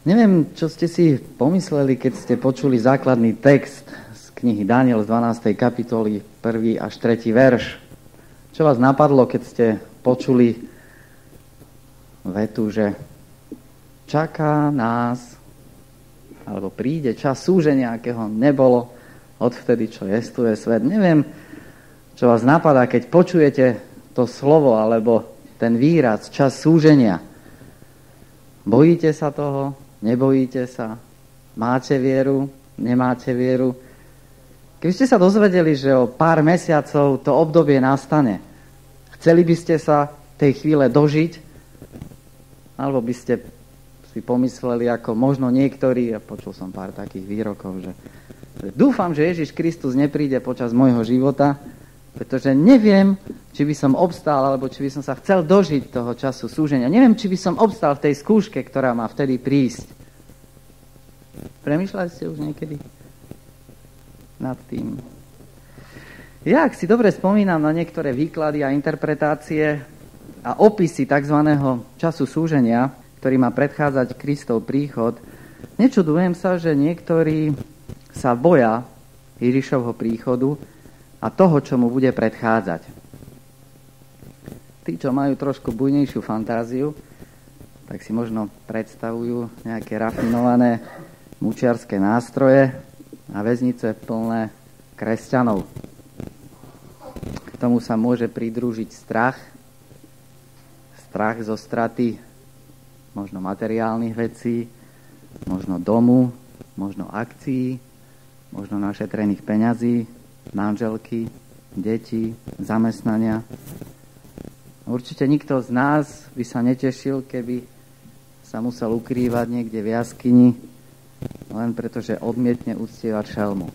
Neviem, čo ste si pomysleli, keď ste počuli základný text z knihy Daniel z 12. kapitoly, 1. až 3. verš. Čo vás napadlo, keď ste počuli vetu, že čaká nás, alebo príde čas súženia, akého nebolo odvtedy, čo jestuje svet. Neviem, čo vás napadá, keď počujete to slovo, alebo ten výraz, čas súženia. Bojíte sa toho? Nebojíte sa? Máte vieru? Nemáte vieru? Keby ste sa dozvedeli, že o pár mesiacov to obdobie nastane, chceli by ste sa tej chvíle dožiť? Alebo by ste si pomysleli, ako možno niektorí, ja počul som pár takých výrokov, že dúfam, že Ježiš Kristus nepríde počas môjho života, pretože neviem, či by som obstál, alebo či by som sa chcel dožiť toho času súženia. Neviem, či by som obstál v tej skúške, ktorá má vtedy prísť. Premýšľali ste už niekedy nad tým? Ja, ak si dobre spomínam na niektoré výklady a interpretácie a opisy tzv. času súženia, ktorý má predchádzať Kristov príchod, nečudujem sa, že niektorí sa boja Ježišovho príchodu, a toho, čo mu bude predchádzať. Tí, čo majú trošku bujnejšiu fantáziu, tak si možno predstavujú nejaké rafinované mučiarské nástroje a väznice plné kresťanov. K tomu sa môže pridružiť strach, strach zo straty možno materiálnych vecí, možno domu, možno akcií, možno našetrených peňazí, manželky, deti, zamestnania. Určite nikto z nás by sa netešil, keby sa musel ukrývať niekde v jaskyni, len preto, že odmietne uctievať šelmu.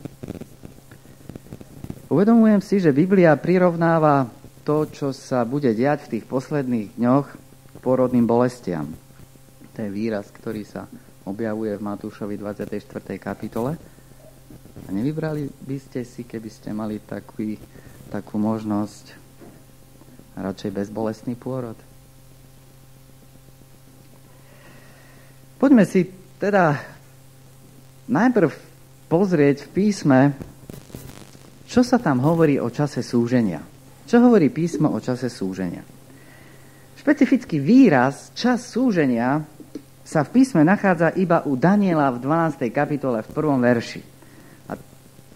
Uvedomujem si, že Biblia prirovnáva to, čo sa bude diať v tých posledných dňoch k porodným bolestiam. To je výraz, ktorý sa objavuje v Matúšovi 24. kapitole. A nevybrali by ste si, keby ste mali taký, takú možnosť, radšej bezbolestný pôrod? Poďme si teda najprv pozrieť v písme, čo sa tam hovorí o čase súženia. Čo hovorí písmo o čase súženia? Špecifický výraz čas súženia sa v písme nachádza iba u Daniela v 12. kapitole v prvom verši.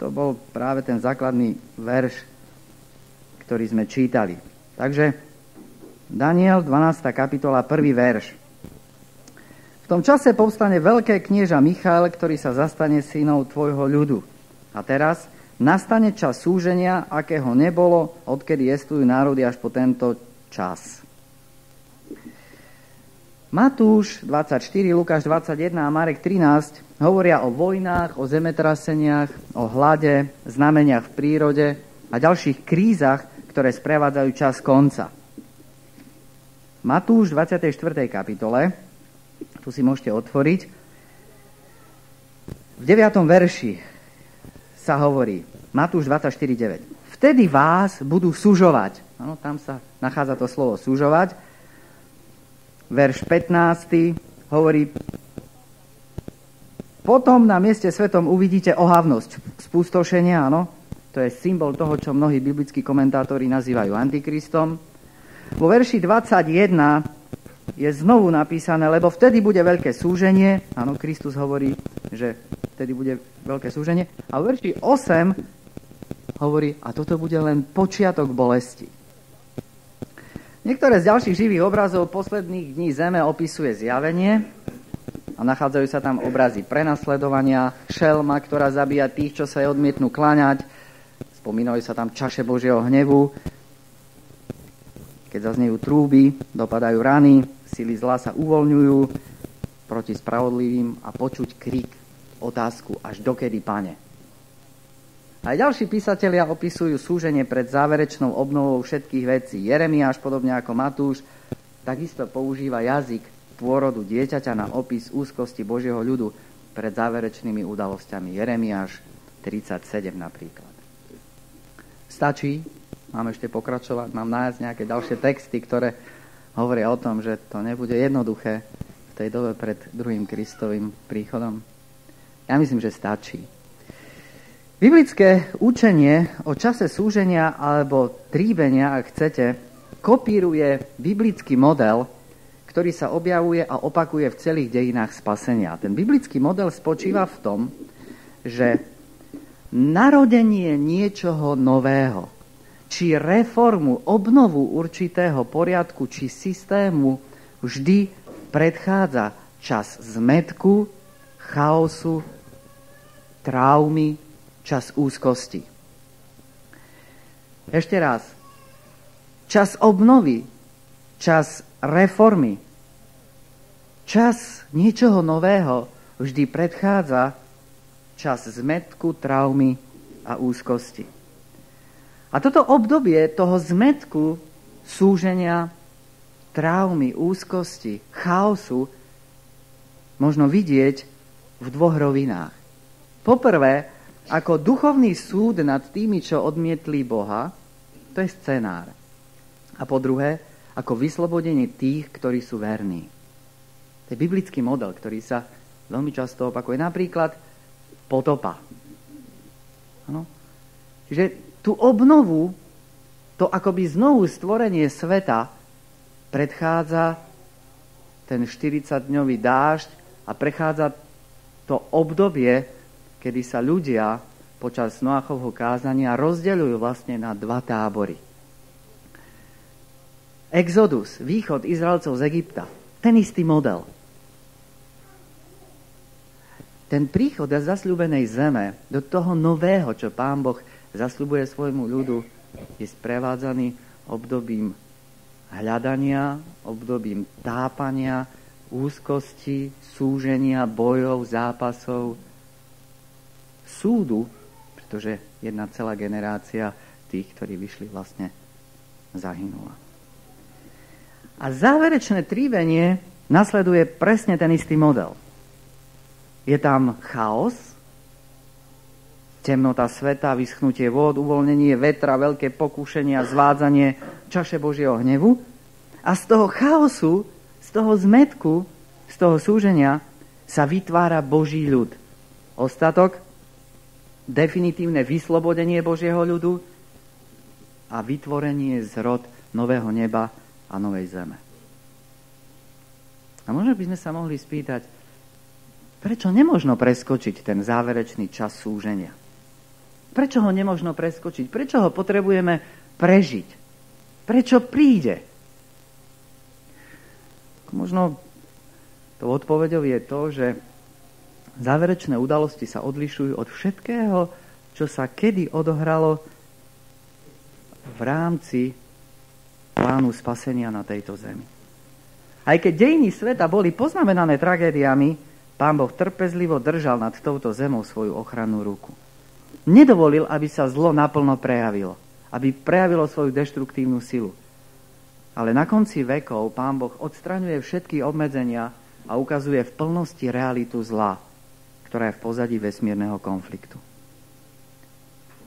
To bol práve ten základný verš, ktorý sme čítali. Takže Daniel, 12. kapitola, prvý verš. Tom čase povstane veľké knieža Michal, ktorý sa zastane synov tvojho ľudu. A teraz nastane čas súženia, akého nebolo, odkedy jestujú národy až po tento čas. Matúš 24, Lukáš 21 a Marek 13 Hovoria o vojnách, o zemetraseniach, o hlade, znameniach v prírode a ďalších krízach, ktoré sprevádzajú čas konca. Matúš 24. kapitole, tu si môžete otvoriť, v 9. verši sa hovorí, Matúš 24.9. Vtedy vás budú sužovať. Ano, tam sa nachádza to slovo sužovať. Verš 15. hovorí, potom na mieste svetom uvidíte ohavnosť, spustošenia, áno. To je symbol toho, čo mnohí biblickí komentátori nazývajú antikristom. Vo verši 21 je znovu napísané, lebo vtedy bude veľké súženie. Áno, Kristus hovorí, že vtedy bude veľké súženie. A vo verši 8 hovorí, a toto bude len počiatok bolesti. Niektoré z ďalších živých obrazov posledných dní Zeme opisuje zjavenie, a nachádzajú sa tam obrazy prenasledovania, šelma, ktorá zabíja tých, čo sa jej odmietnú kláňať. Spomínajú sa tam čaše Božieho hnevu. Keď zaznejú trúby, dopadajú rany, sily zla sa uvoľňujú proti spravodlivým a počuť krik, otázku, až dokedy, pane. Aj ďalší písatelia opisujú súženie pred záverečnou obnovou všetkých vecí. Jeremiáš, podobne ako Matúš, takisto používa jazyk pôrodu dieťaťa na opis úzkosti Božieho ľudu pred záverečnými udalosťami. Jeremiáš 37 napríklad. Stačí? Mám ešte pokračovať? Mám nájsť nejaké ďalšie texty, ktoré hovoria o tom, že to nebude jednoduché v tej dobe pred druhým Kristovým príchodom? Ja myslím, že stačí. Biblické učenie o čase súženia alebo tríbenia, ak chcete, kopíruje biblický model, ktorý sa objavuje a opakuje v celých dejinách spasenia. Ten biblický model spočíva v tom, že narodenie niečoho nového, či reformu, obnovu určitého poriadku či systému vždy predchádza čas zmetku, chaosu, traumy, čas úzkosti. Ešte raz. Čas obnovy, čas reformy, čas niečoho nového vždy predchádza čas zmetku, traumy a úzkosti. A toto obdobie toho zmetku, súženia, traumy, úzkosti, chaosu možno vidieť v dvoch rovinách. Poprvé, ako duchovný súd nad tými, čo odmietli Boha, to je scenár. A po druhé, ako vyslobodenie tých, ktorí sú verní. To je biblický model, ktorý sa veľmi často opakuje. Napríklad potopa. Ano? Čiže tú obnovu, to akoby znovu stvorenie sveta predchádza ten 40-dňový dážď a prechádza to obdobie, kedy sa ľudia počas Noachovho kázania rozdeľujú vlastne na dva tábory. Exodus, východ Izraelcov z Egypta, ten istý model. Ten príchod z zasľúbenej zeme do toho nového, čo pán Boh zasľubuje svojmu ľudu, je sprevádzaný obdobím hľadania, obdobím tápania, úzkosti, súženia, bojov, zápasov, súdu, pretože jedna celá generácia tých, ktorí vyšli, vlastne zahynula. A záverečné trívenie nasleduje presne ten istý model. Je tam chaos, temnota sveta, vyschnutie vôd, uvoľnenie vetra, veľké pokúšenia, zvádzanie čaše Božieho hnevu. A z toho chaosu, z toho zmetku, z toho súženia sa vytvára Boží ľud. Ostatok definitívne vyslobodenie Božieho ľudu a vytvorenie zrod nového neba a novej zeme. A možno by sme sa mohli spýtať, prečo nemožno preskočiť ten záverečný čas súženia? Prečo ho nemožno preskočiť? Prečo ho potrebujeme prežiť? Prečo príde? Možno tou odpovedou je to, že záverečné udalosti sa odlišujú od všetkého, čo sa kedy odohralo v rámci plánu spasenia na tejto zemi. Aj keď dejiny sveta boli poznamenané tragédiami, pán Boh trpezlivo držal nad touto zemou svoju ochrannú ruku. Nedovolil, aby sa zlo naplno prejavilo, aby prejavilo svoju deštruktívnu silu. Ale na konci vekov pán Boh odstraňuje všetky obmedzenia a ukazuje v plnosti realitu zla, ktorá je v pozadí vesmírneho konfliktu.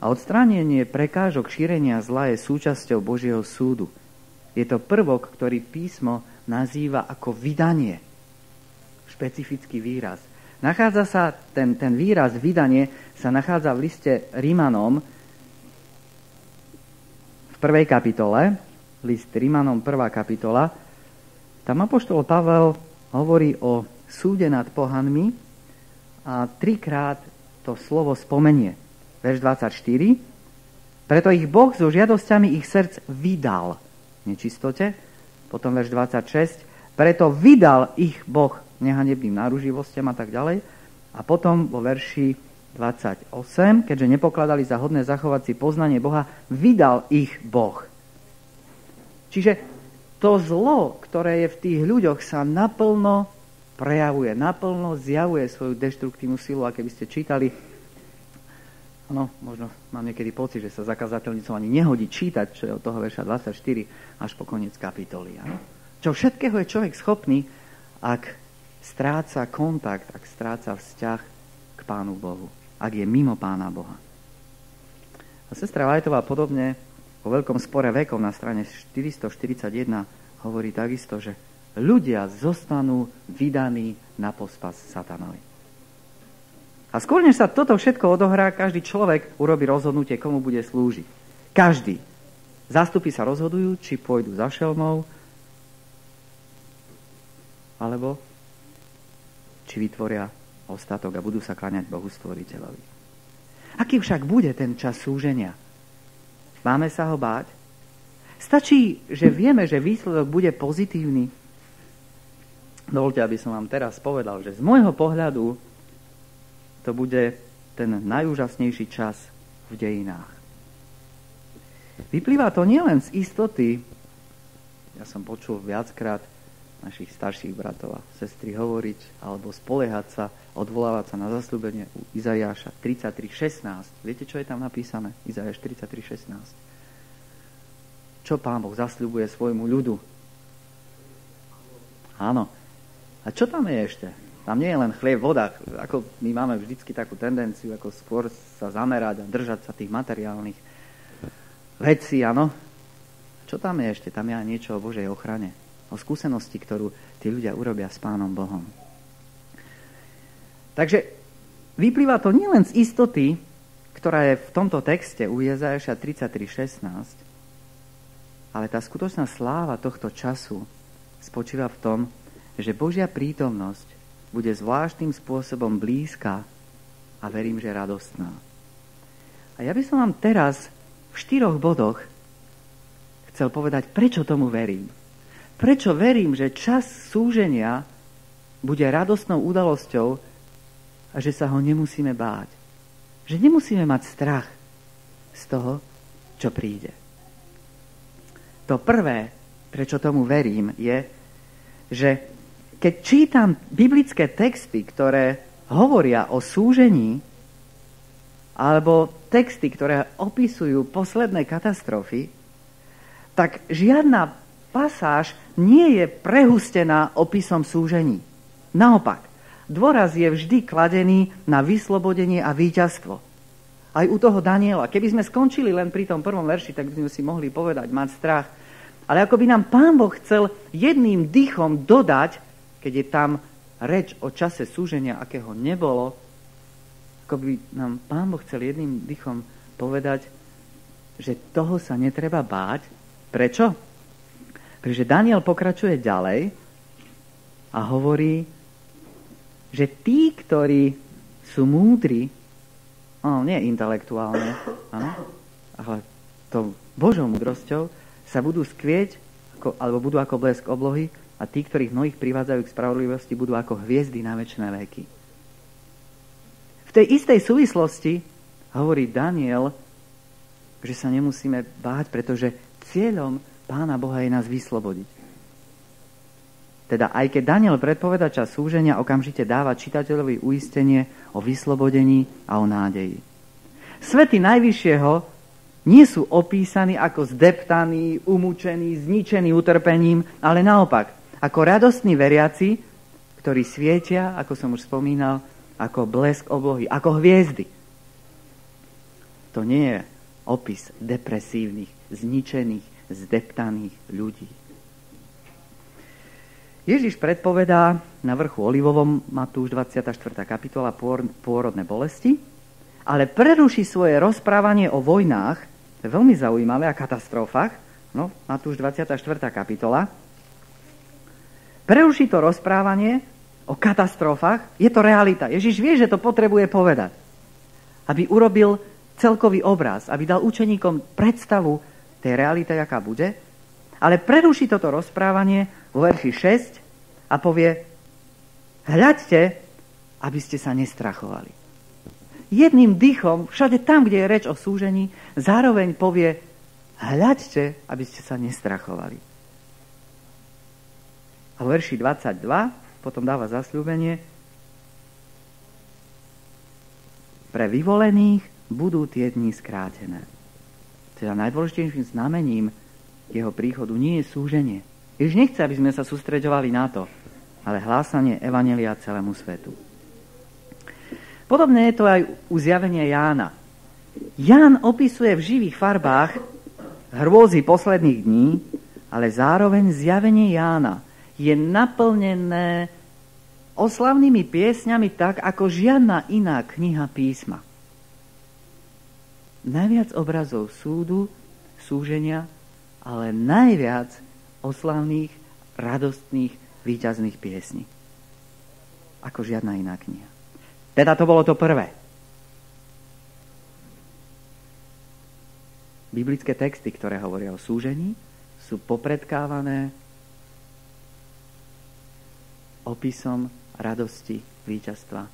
A odstránenie prekážok šírenia zla je súčasťou Božieho súdu. Je to prvok, ktorý písmo nazýva ako vydanie. Špecifický výraz. Nachádza sa, ten, ten výraz vydanie sa nachádza v liste Rímanom v prvej kapitole, list Rímanom prvá kapitola. Tam apoštol Pavel hovorí o súde nad pohanmi a trikrát to slovo spomenie. Verš 24. Preto ich Boh so žiadosťami ich srdc vydal nečistote. Potom verš 26. Preto vydal ich Boh nehanebným náruživostiam a tak ďalej. A potom vo verši 28, keďže nepokladali za hodné zachovať si poznanie Boha, vydal ich Boh. Čiže to zlo, ktoré je v tých ľuďoch, sa naplno prejavuje, naplno zjavuje svoju deštruktívnu silu. A keby ste čítali, no, možno mám niekedy pocit, že sa zakazateľnicom ani nehodí čítať, čo je od toho verša 24 až po koniec kapitoly. Ano? Čo všetkého je človek schopný, ak stráca kontakt, ak stráca vzťah k Pánu Bohu, ak je mimo Pána Boha. A sestra Vajtová podobne vo veľkom spore vekov na strane 441 hovorí takisto, že ľudia zostanú vydaní na pospas satanovi. A skôr, než sa toto všetko odohrá, každý človek urobí rozhodnutie, komu bude slúžiť. Každý. Zástupy sa rozhodujú, či pôjdu za šelmou, alebo či vytvoria ostatok a budú sa kláňať Bohu stvoriteľovi. Aký však bude ten čas súženia? Máme sa ho báť? Stačí, že vieme, že výsledok bude pozitívny. Dovolte, aby som vám teraz povedal, že z môjho pohľadu to bude ten najúžasnejší čas v dejinách. Vyplýva to nielen z istoty, ja som počul viackrát našich starších bratov a sestry hovoriť alebo spoliehať sa, odvolávať sa na zaslúbenie u Izajáša 33.16. Viete, čo je tam napísané? Izajáš 33.16 čo Pán Boh zasľubuje svojmu ľudu. Áno. A čo tam je ešte? Tam nie je len chlieb, voda. Ako my máme vždycky takú tendenciu, ako skôr sa zamerať a držať sa tých materiálnych vecí, áno. Čo tam je ešte? Tam je aj niečo o Božej ochrane. O skúsenosti, ktorú tí ľudia urobia s Pánom Bohom. Takže vyplýva to nielen z istoty, ktorá je v tomto texte u Jezajaša 33.16, ale tá skutočná sláva tohto času spočíva v tom, že Božia prítomnosť bude zvláštnym spôsobom blízka a verím, že radostná. A ja by som vám teraz v štyroch bodoch chcel povedať, prečo tomu verím. Prečo verím, že čas súženia bude radostnou udalosťou a že sa ho nemusíme báť. Že nemusíme mať strach z toho, čo príde. To prvé, prečo tomu verím, je, že keď čítam biblické texty, ktoré hovoria o súžení, alebo texty, ktoré opisujú posledné katastrofy, tak žiadna pasáž nie je prehustená opisom súžení. Naopak, dôraz je vždy kladený na vyslobodenie a víťazstvo. Aj u toho Daniela. Keby sme skončili len pri tom prvom verši, tak by sme si mohli povedať, mať strach. Ale ako by nám Pán Boh chcel jedným dýchom dodať, keď je tam reč o čase súženia, akého nebolo, ako by nám Pán Boh chcel jedným dýchom povedať, že toho sa netreba báť. Prečo? Pretože Daniel pokračuje ďalej a hovorí, že tí, ktorí sú múdri, no, nie intelektuálne, áno, ale to Božou múdrosťou sa budú skvieť, ako, alebo budú ako blesk oblohy a tí, ktorých mnohých privádzajú k spravodlivosti, budú ako hviezdy na väčšie veky. V tej istej súvislosti hovorí Daniel, že sa nemusíme báť, pretože cieľom Pána Boha je nás vyslobodiť. Teda aj keď Daniel predpoveda čas súženia, okamžite dáva čitateľovi uistenie o vyslobodení a o nádeji. Svety Najvyššieho nie sú opísaní ako zdeptaní, umúčení, zničení utrpením, ale naopak, ako radostní veriaci, ktorí svietia, ako som už spomínal, ako blesk oblohy, ako hviezdy. To nie je opis depresívnych, zničených, zdeptaných ľudí. Ježiš predpovedá na vrchu Olivovom, Matúš 24. kapitola, pôrodné bolesti, ale preruší svoje rozprávanie o vojnách, to je veľmi zaujímavé, a katastrofách, no, Matúš 24. kapitola, preruší to rozprávanie o katastrofách, je to realita. Ježiš vie, že to potrebuje povedať. Aby urobil celkový obraz, aby dal učeníkom predstavu tej reality, aká bude, ale preruší toto rozprávanie vo verši 6 a povie, hľaďte, aby ste sa nestrachovali. Jedným dýchom, všade tam, kde je reč o súžení, zároveň povie, hľaďte, aby ste sa nestrachovali. A v verši 22 potom dáva zasľúbenie, pre vyvolených budú tie dni skrátené. Teda najdôležitejším znamením jeho príchodu nie je súženie, Ježiš nechce, aby sme sa sústreďovali na to, ale hlásanie Evanelia celému svetu. Podobné je to aj u zjavenia Jána. Ján opisuje v živých farbách hrôzy posledných dní, ale zároveň zjavenie Jána je naplnené oslavnými piesňami tak, ako žiadna iná kniha písma. Najviac obrazov súdu, súženia, ale najviac oslavných, radostných, výťazných piesní. Ako žiadna iná kniha. Teda to bolo to prvé. Biblické texty, ktoré hovoria o súžení, sú popredkávané opisom radosti, víťazstva,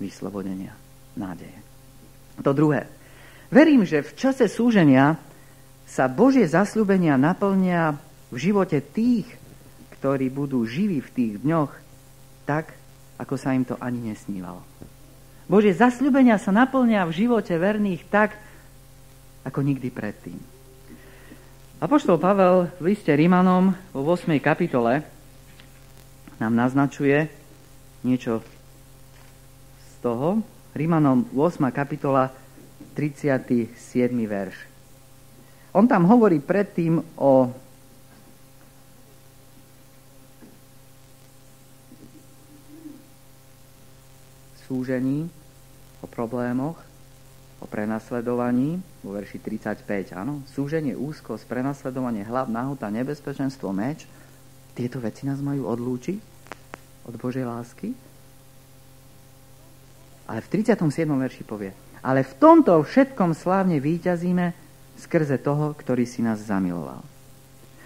vyslobodenia, nádeje. To druhé. Verím, že v čase súženia sa Božie zasľúbenia naplnia v živote tých, ktorí budú živí v tých dňoch, tak, ako sa im to ani nesnívalo. Božie zasľúbenia sa naplnia v živote verných tak, ako nikdy predtým. Apoštol Pavel v liste Rímanom vo 8. kapitole nám naznačuje niečo z toho. Rímanom 8. kapitola 37. verš. On tam hovorí predtým o súžení, o problémoch, o prenasledovaní, vo verši 35, áno, súženie, úzkosť, prenasledovanie, hlav, nahota, nebezpečenstvo, meč, tieto veci nás majú odlúčiť od Božej lásky. Ale v 37. verši povie, ale v tomto všetkom slávne výťazíme skrze toho, ktorý si nás zamiloval.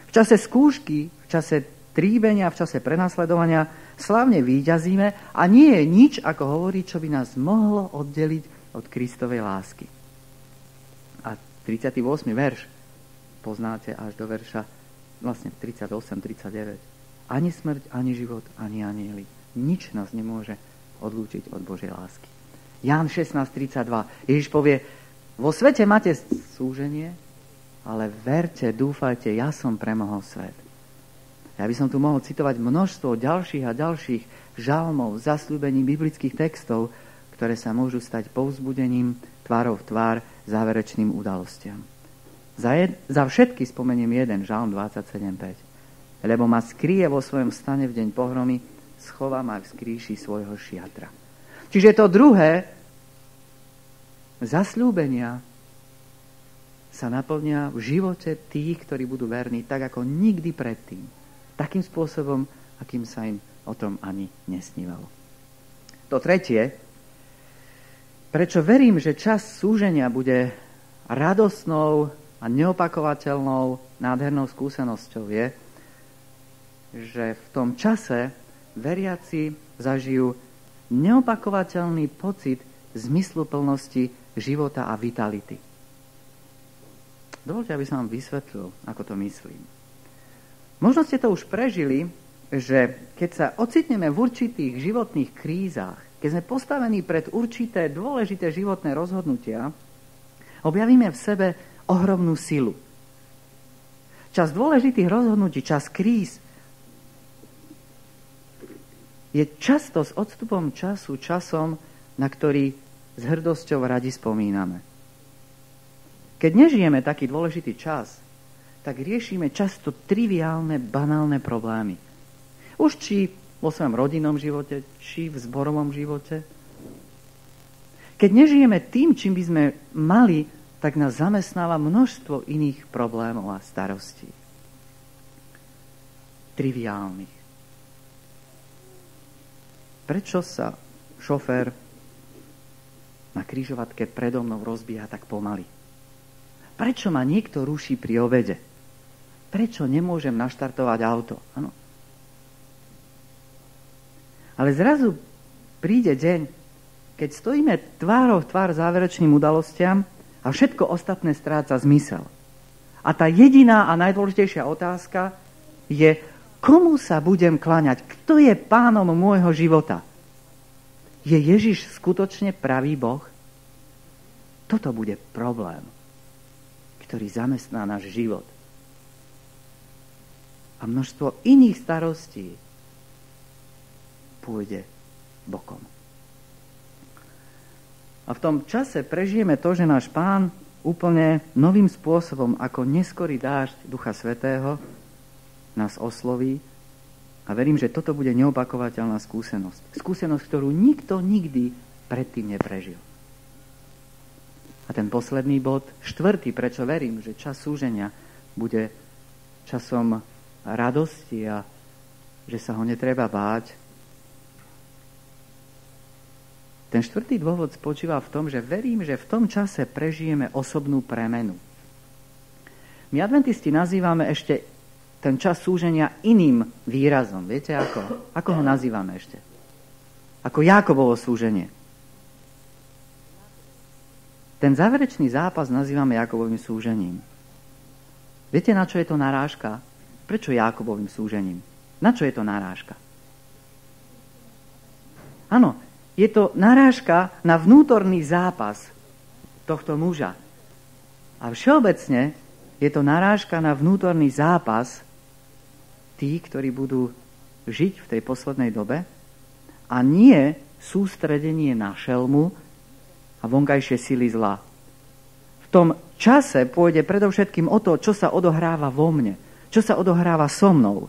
V čase skúšky, v čase tríbenia, v čase prenasledovania slávne výťazíme a nie je nič, ako hovorí, čo by nás mohlo oddeliť od Kristovej lásky. A 38. verš poznáte až do verša vlastne 38-39. Ani smrť, ani život, ani anieli. Nič nás nemôže odlúčiť od Božej lásky. Ján 16.32. Ježiš povie, vo svete máte súženie, ale verte, dúfajte, ja som premohol svet. Ja by som tu mohol citovať množstvo ďalších a ďalších žalmov, zasľúbení biblických textov, ktoré sa môžu stať povzbudením tvárov v tvár záverečným udalostiam. Za, jed, za všetky spomeniem jeden, Žalm 27.5. Lebo ma skrie vo svojom stane v deň pohromy, schová ma v skríši svojho šiatra. Čiže to druhé, zasľúbenia sa naplnia v živote tých, ktorí budú verní, tak ako nikdy predtým. Takým spôsobom, akým sa im o tom ani nesnívalo. To tretie, Prečo verím, že čas súženia bude radosnou a neopakovateľnou nádhernou skúsenosťou je, že v tom čase veriaci zažijú neopakovateľný pocit zmysluplnosti života a vitality. Dovolte, aby som vám vysvetlil, ako to myslím. Možno ste to už prežili, že keď sa ocitneme v určitých životných krízach, keď sme postavení pred určité dôležité životné rozhodnutia, objavíme v sebe ohromnú silu. Čas dôležitých rozhodnutí, čas kríz je často s odstupom času časom, na ktorý s hrdosťou radi spomíname. Keď nežijeme taký dôležitý čas, tak riešime často triviálne, banálne problémy. Už či vo svojom rodinnom živote, či v zborovom živote. Keď nežijeme tým, čím by sme mali, tak nás zamestnáva množstvo iných problémov a starostí. Triviálnych. Prečo sa šofér na kryžovatke predo mnou rozbíha tak pomaly? Prečo ma niekto ruší pri obede? Prečo nemôžem naštartovať auto? Ano, ale zrazu príde deň, keď stojíme tvárov tvár záverečným udalostiam a všetko ostatné stráca zmysel. A tá jediná a najdôležitejšia otázka je, komu sa budem kláňať? Kto je pánom môjho života? Je Ježiš skutočne pravý Boh? Toto bude problém, ktorý zamestná náš život. A množstvo iných starostí, pôjde bokom. A v tom čase prežijeme to, že náš pán úplne novým spôsobom, ako neskorý dážď Ducha Svetého, nás osloví A verím, že toto bude neopakovateľná skúsenosť. Skúsenosť, ktorú nikto nikdy predtým neprežil. A ten posledný bod, štvrtý, prečo verím, že čas súženia bude časom radosti a že sa ho netreba báť. Ten štvrtý dôvod spočíva v tom, že verím, že v tom čase prežijeme osobnú premenu. My adventisti nazývame ešte ten čas súženia iným výrazom. Viete ako? Ako ho nazývame ešte? Ako Jakobovo súženie. Ten záverečný zápas nazývame Jakobovým súžením. Viete, na čo je to narážka? Prečo Jakobovým súžením? Na čo je to narážka? Áno, je to narážka na vnútorný zápas tohto muža. A všeobecne je to narážka na vnútorný zápas tých, ktorí budú žiť v tej poslednej dobe a nie sústredenie na šelmu a vonkajšie sily zla. V tom čase pôjde predovšetkým o to, čo sa odohráva vo mne, čo sa odohráva so mnou.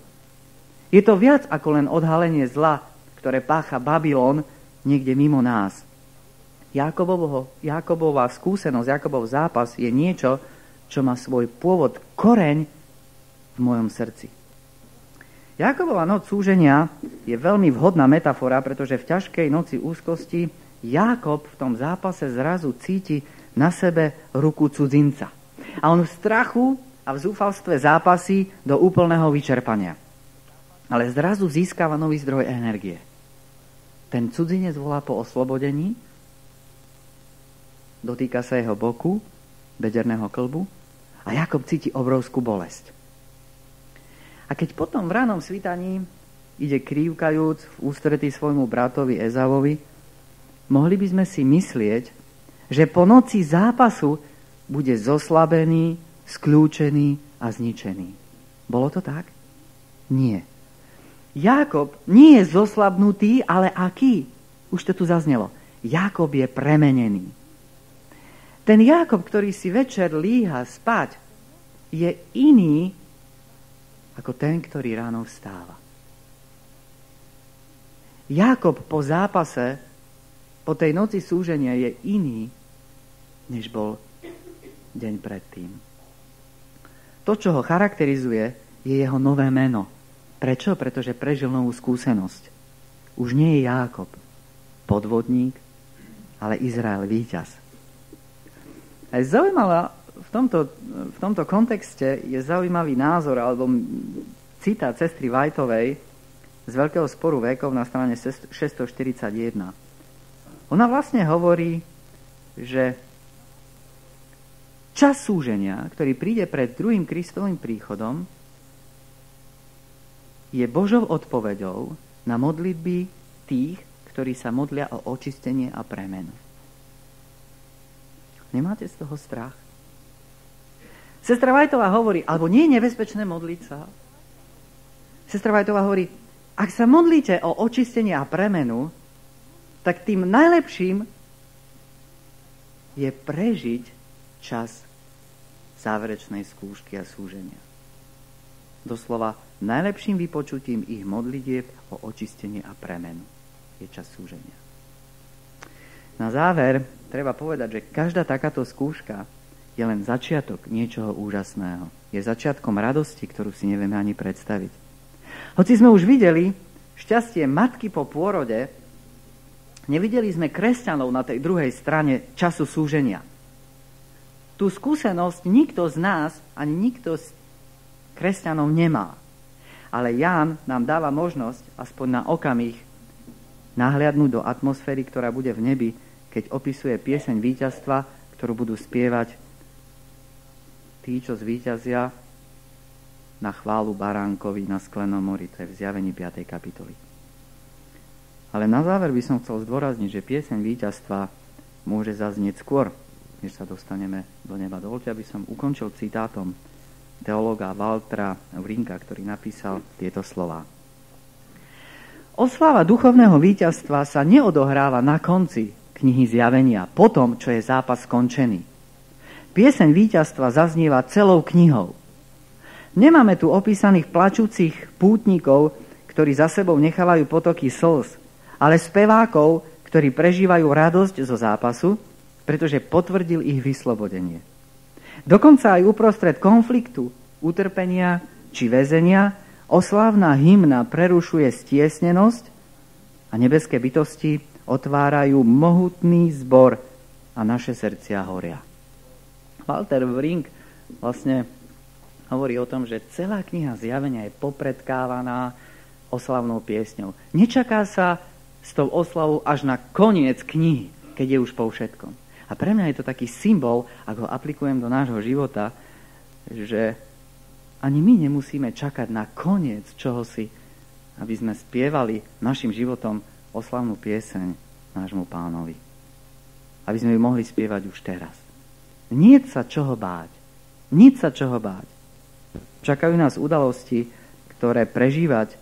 Je to viac ako len odhalenie zla, ktoré pácha Babylon, niekde mimo nás. Jakobovo, Jakobová skúsenosť, Jakobov zápas je niečo, čo má svoj pôvod, koreň v mojom srdci. Jakobova noc súženia je veľmi vhodná metafora, pretože v ťažkej noci úzkosti Jakob v tom zápase zrazu cíti na sebe ruku cudzinca. A on v strachu a v zúfalstve zápasí do úplného vyčerpania. Ale zrazu získava nový zdroj energie. Ten cudzinec volá po oslobodení, dotýka sa jeho boku, bederného klbu a Jakob cíti obrovskú bolesť. A keď potom v ránom svítaní ide krývkajúc v ústretí svojmu bratovi Ezavovi, mohli by sme si myslieť, že po noci zápasu bude zoslabený, skľúčený a zničený. Bolo to tak? Nie. Jákob nie je zoslabnutý, ale aký? Už to tu zaznelo. Jákob je premenený. Ten Jákob, ktorý si večer líha spať, je iný ako ten, ktorý ráno vstáva. Jákob po zápase, po tej noci súženia je iný, než bol deň predtým. To, čo ho charakterizuje, je jeho nové meno – Prečo? Pretože prežil novú skúsenosť. Už nie je Jákob podvodník, ale Izrael víťaz. A je zaujímavá, v tomto, v tomto kontexte je zaujímavý názor alebo citát sestry Vajtovej z Veľkého sporu vekov na strane 641. Ona vlastne hovorí, že čas súženia, ktorý príde pred druhým Kristovým príchodom, je Božou odpoveďou na modlitby tých, ktorí sa modlia o očistenie a premenu. Nemáte z toho strach? Sestra Vajtová hovorí, alebo nie je nebezpečné modliť sa? Sestra Vajtová hovorí, ak sa modlíte o očistenie a premenu, tak tým najlepším je prežiť čas záverečnej skúšky a súženia. Doslova Najlepším vypočutím ich modlitieb o očistenie a premenu je čas súženia. Na záver treba povedať, že každá takáto skúška je len začiatok niečoho úžasného. Je začiatkom radosti, ktorú si nevieme ani predstaviť. Hoci sme už videli šťastie matky po pôrode, nevideli sme kresťanov na tej druhej strane času súženia. Tú skúsenosť nikto z nás, ani nikto z kresťanov nemá. Ale Ján nám dáva možnosť, aspoň na okamih, nahliadnúť do atmosféry, ktorá bude v nebi, keď opisuje pieseň víťazstva, ktorú budú spievať tí, čo zvíťazia na chválu baránkovi na sklenom mori. To je v zjavení 5. kapitoly. Ale na záver by som chcel zdôrazniť, že pieseň víťazstva môže zaznieť skôr, než sa dostaneme do neba. Dovolte, aby som ukončil citátom teológa Valtra Vrinka, ktorý napísal tieto slova. Oslava duchovného víťazstva sa neodohráva na konci knihy zjavenia, po tom, čo je zápas skončený. Pieseň víťazstva zaznieva celou knihou. Nemáme tu opísaných plačúcich pútnikov, ktorí za sebou nechávajú potoky slz, ale spevákov, ktorí prežívajú radosť zo zápasu, pretože potvrdil ich vyslobodenie. Dokonca aj uprostred konfliktu, utrpenia či väzenia oslávna hymna prerušuje stiesnenosť a nebeské bytosti otvárajú mohutný zbor a naše srdcia horia. Walter Brink vlastne hovorí o tom, že celá kniha zjavenia je popredkávaná oslavnou piesňou. Nečaká sa s tou oslavou až na koniec knihy, keď je už po všetkom. A pre mňa je to taký symbol, ak ho aplikujem do nášho života, že ani my nemusíme čakať na koniec čohosi, aby sme spievali našim životom oslavnú pieseň nášmu pánovi. Aby sme ju mohli spievať už teraz. Nie sa čoho báť. Nic sa čoho báť. Čakajú nás udalosti, ktoré prežívať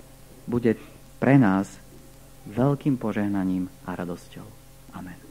bude pre nás veľkým požehnaním a radosťou. Amen.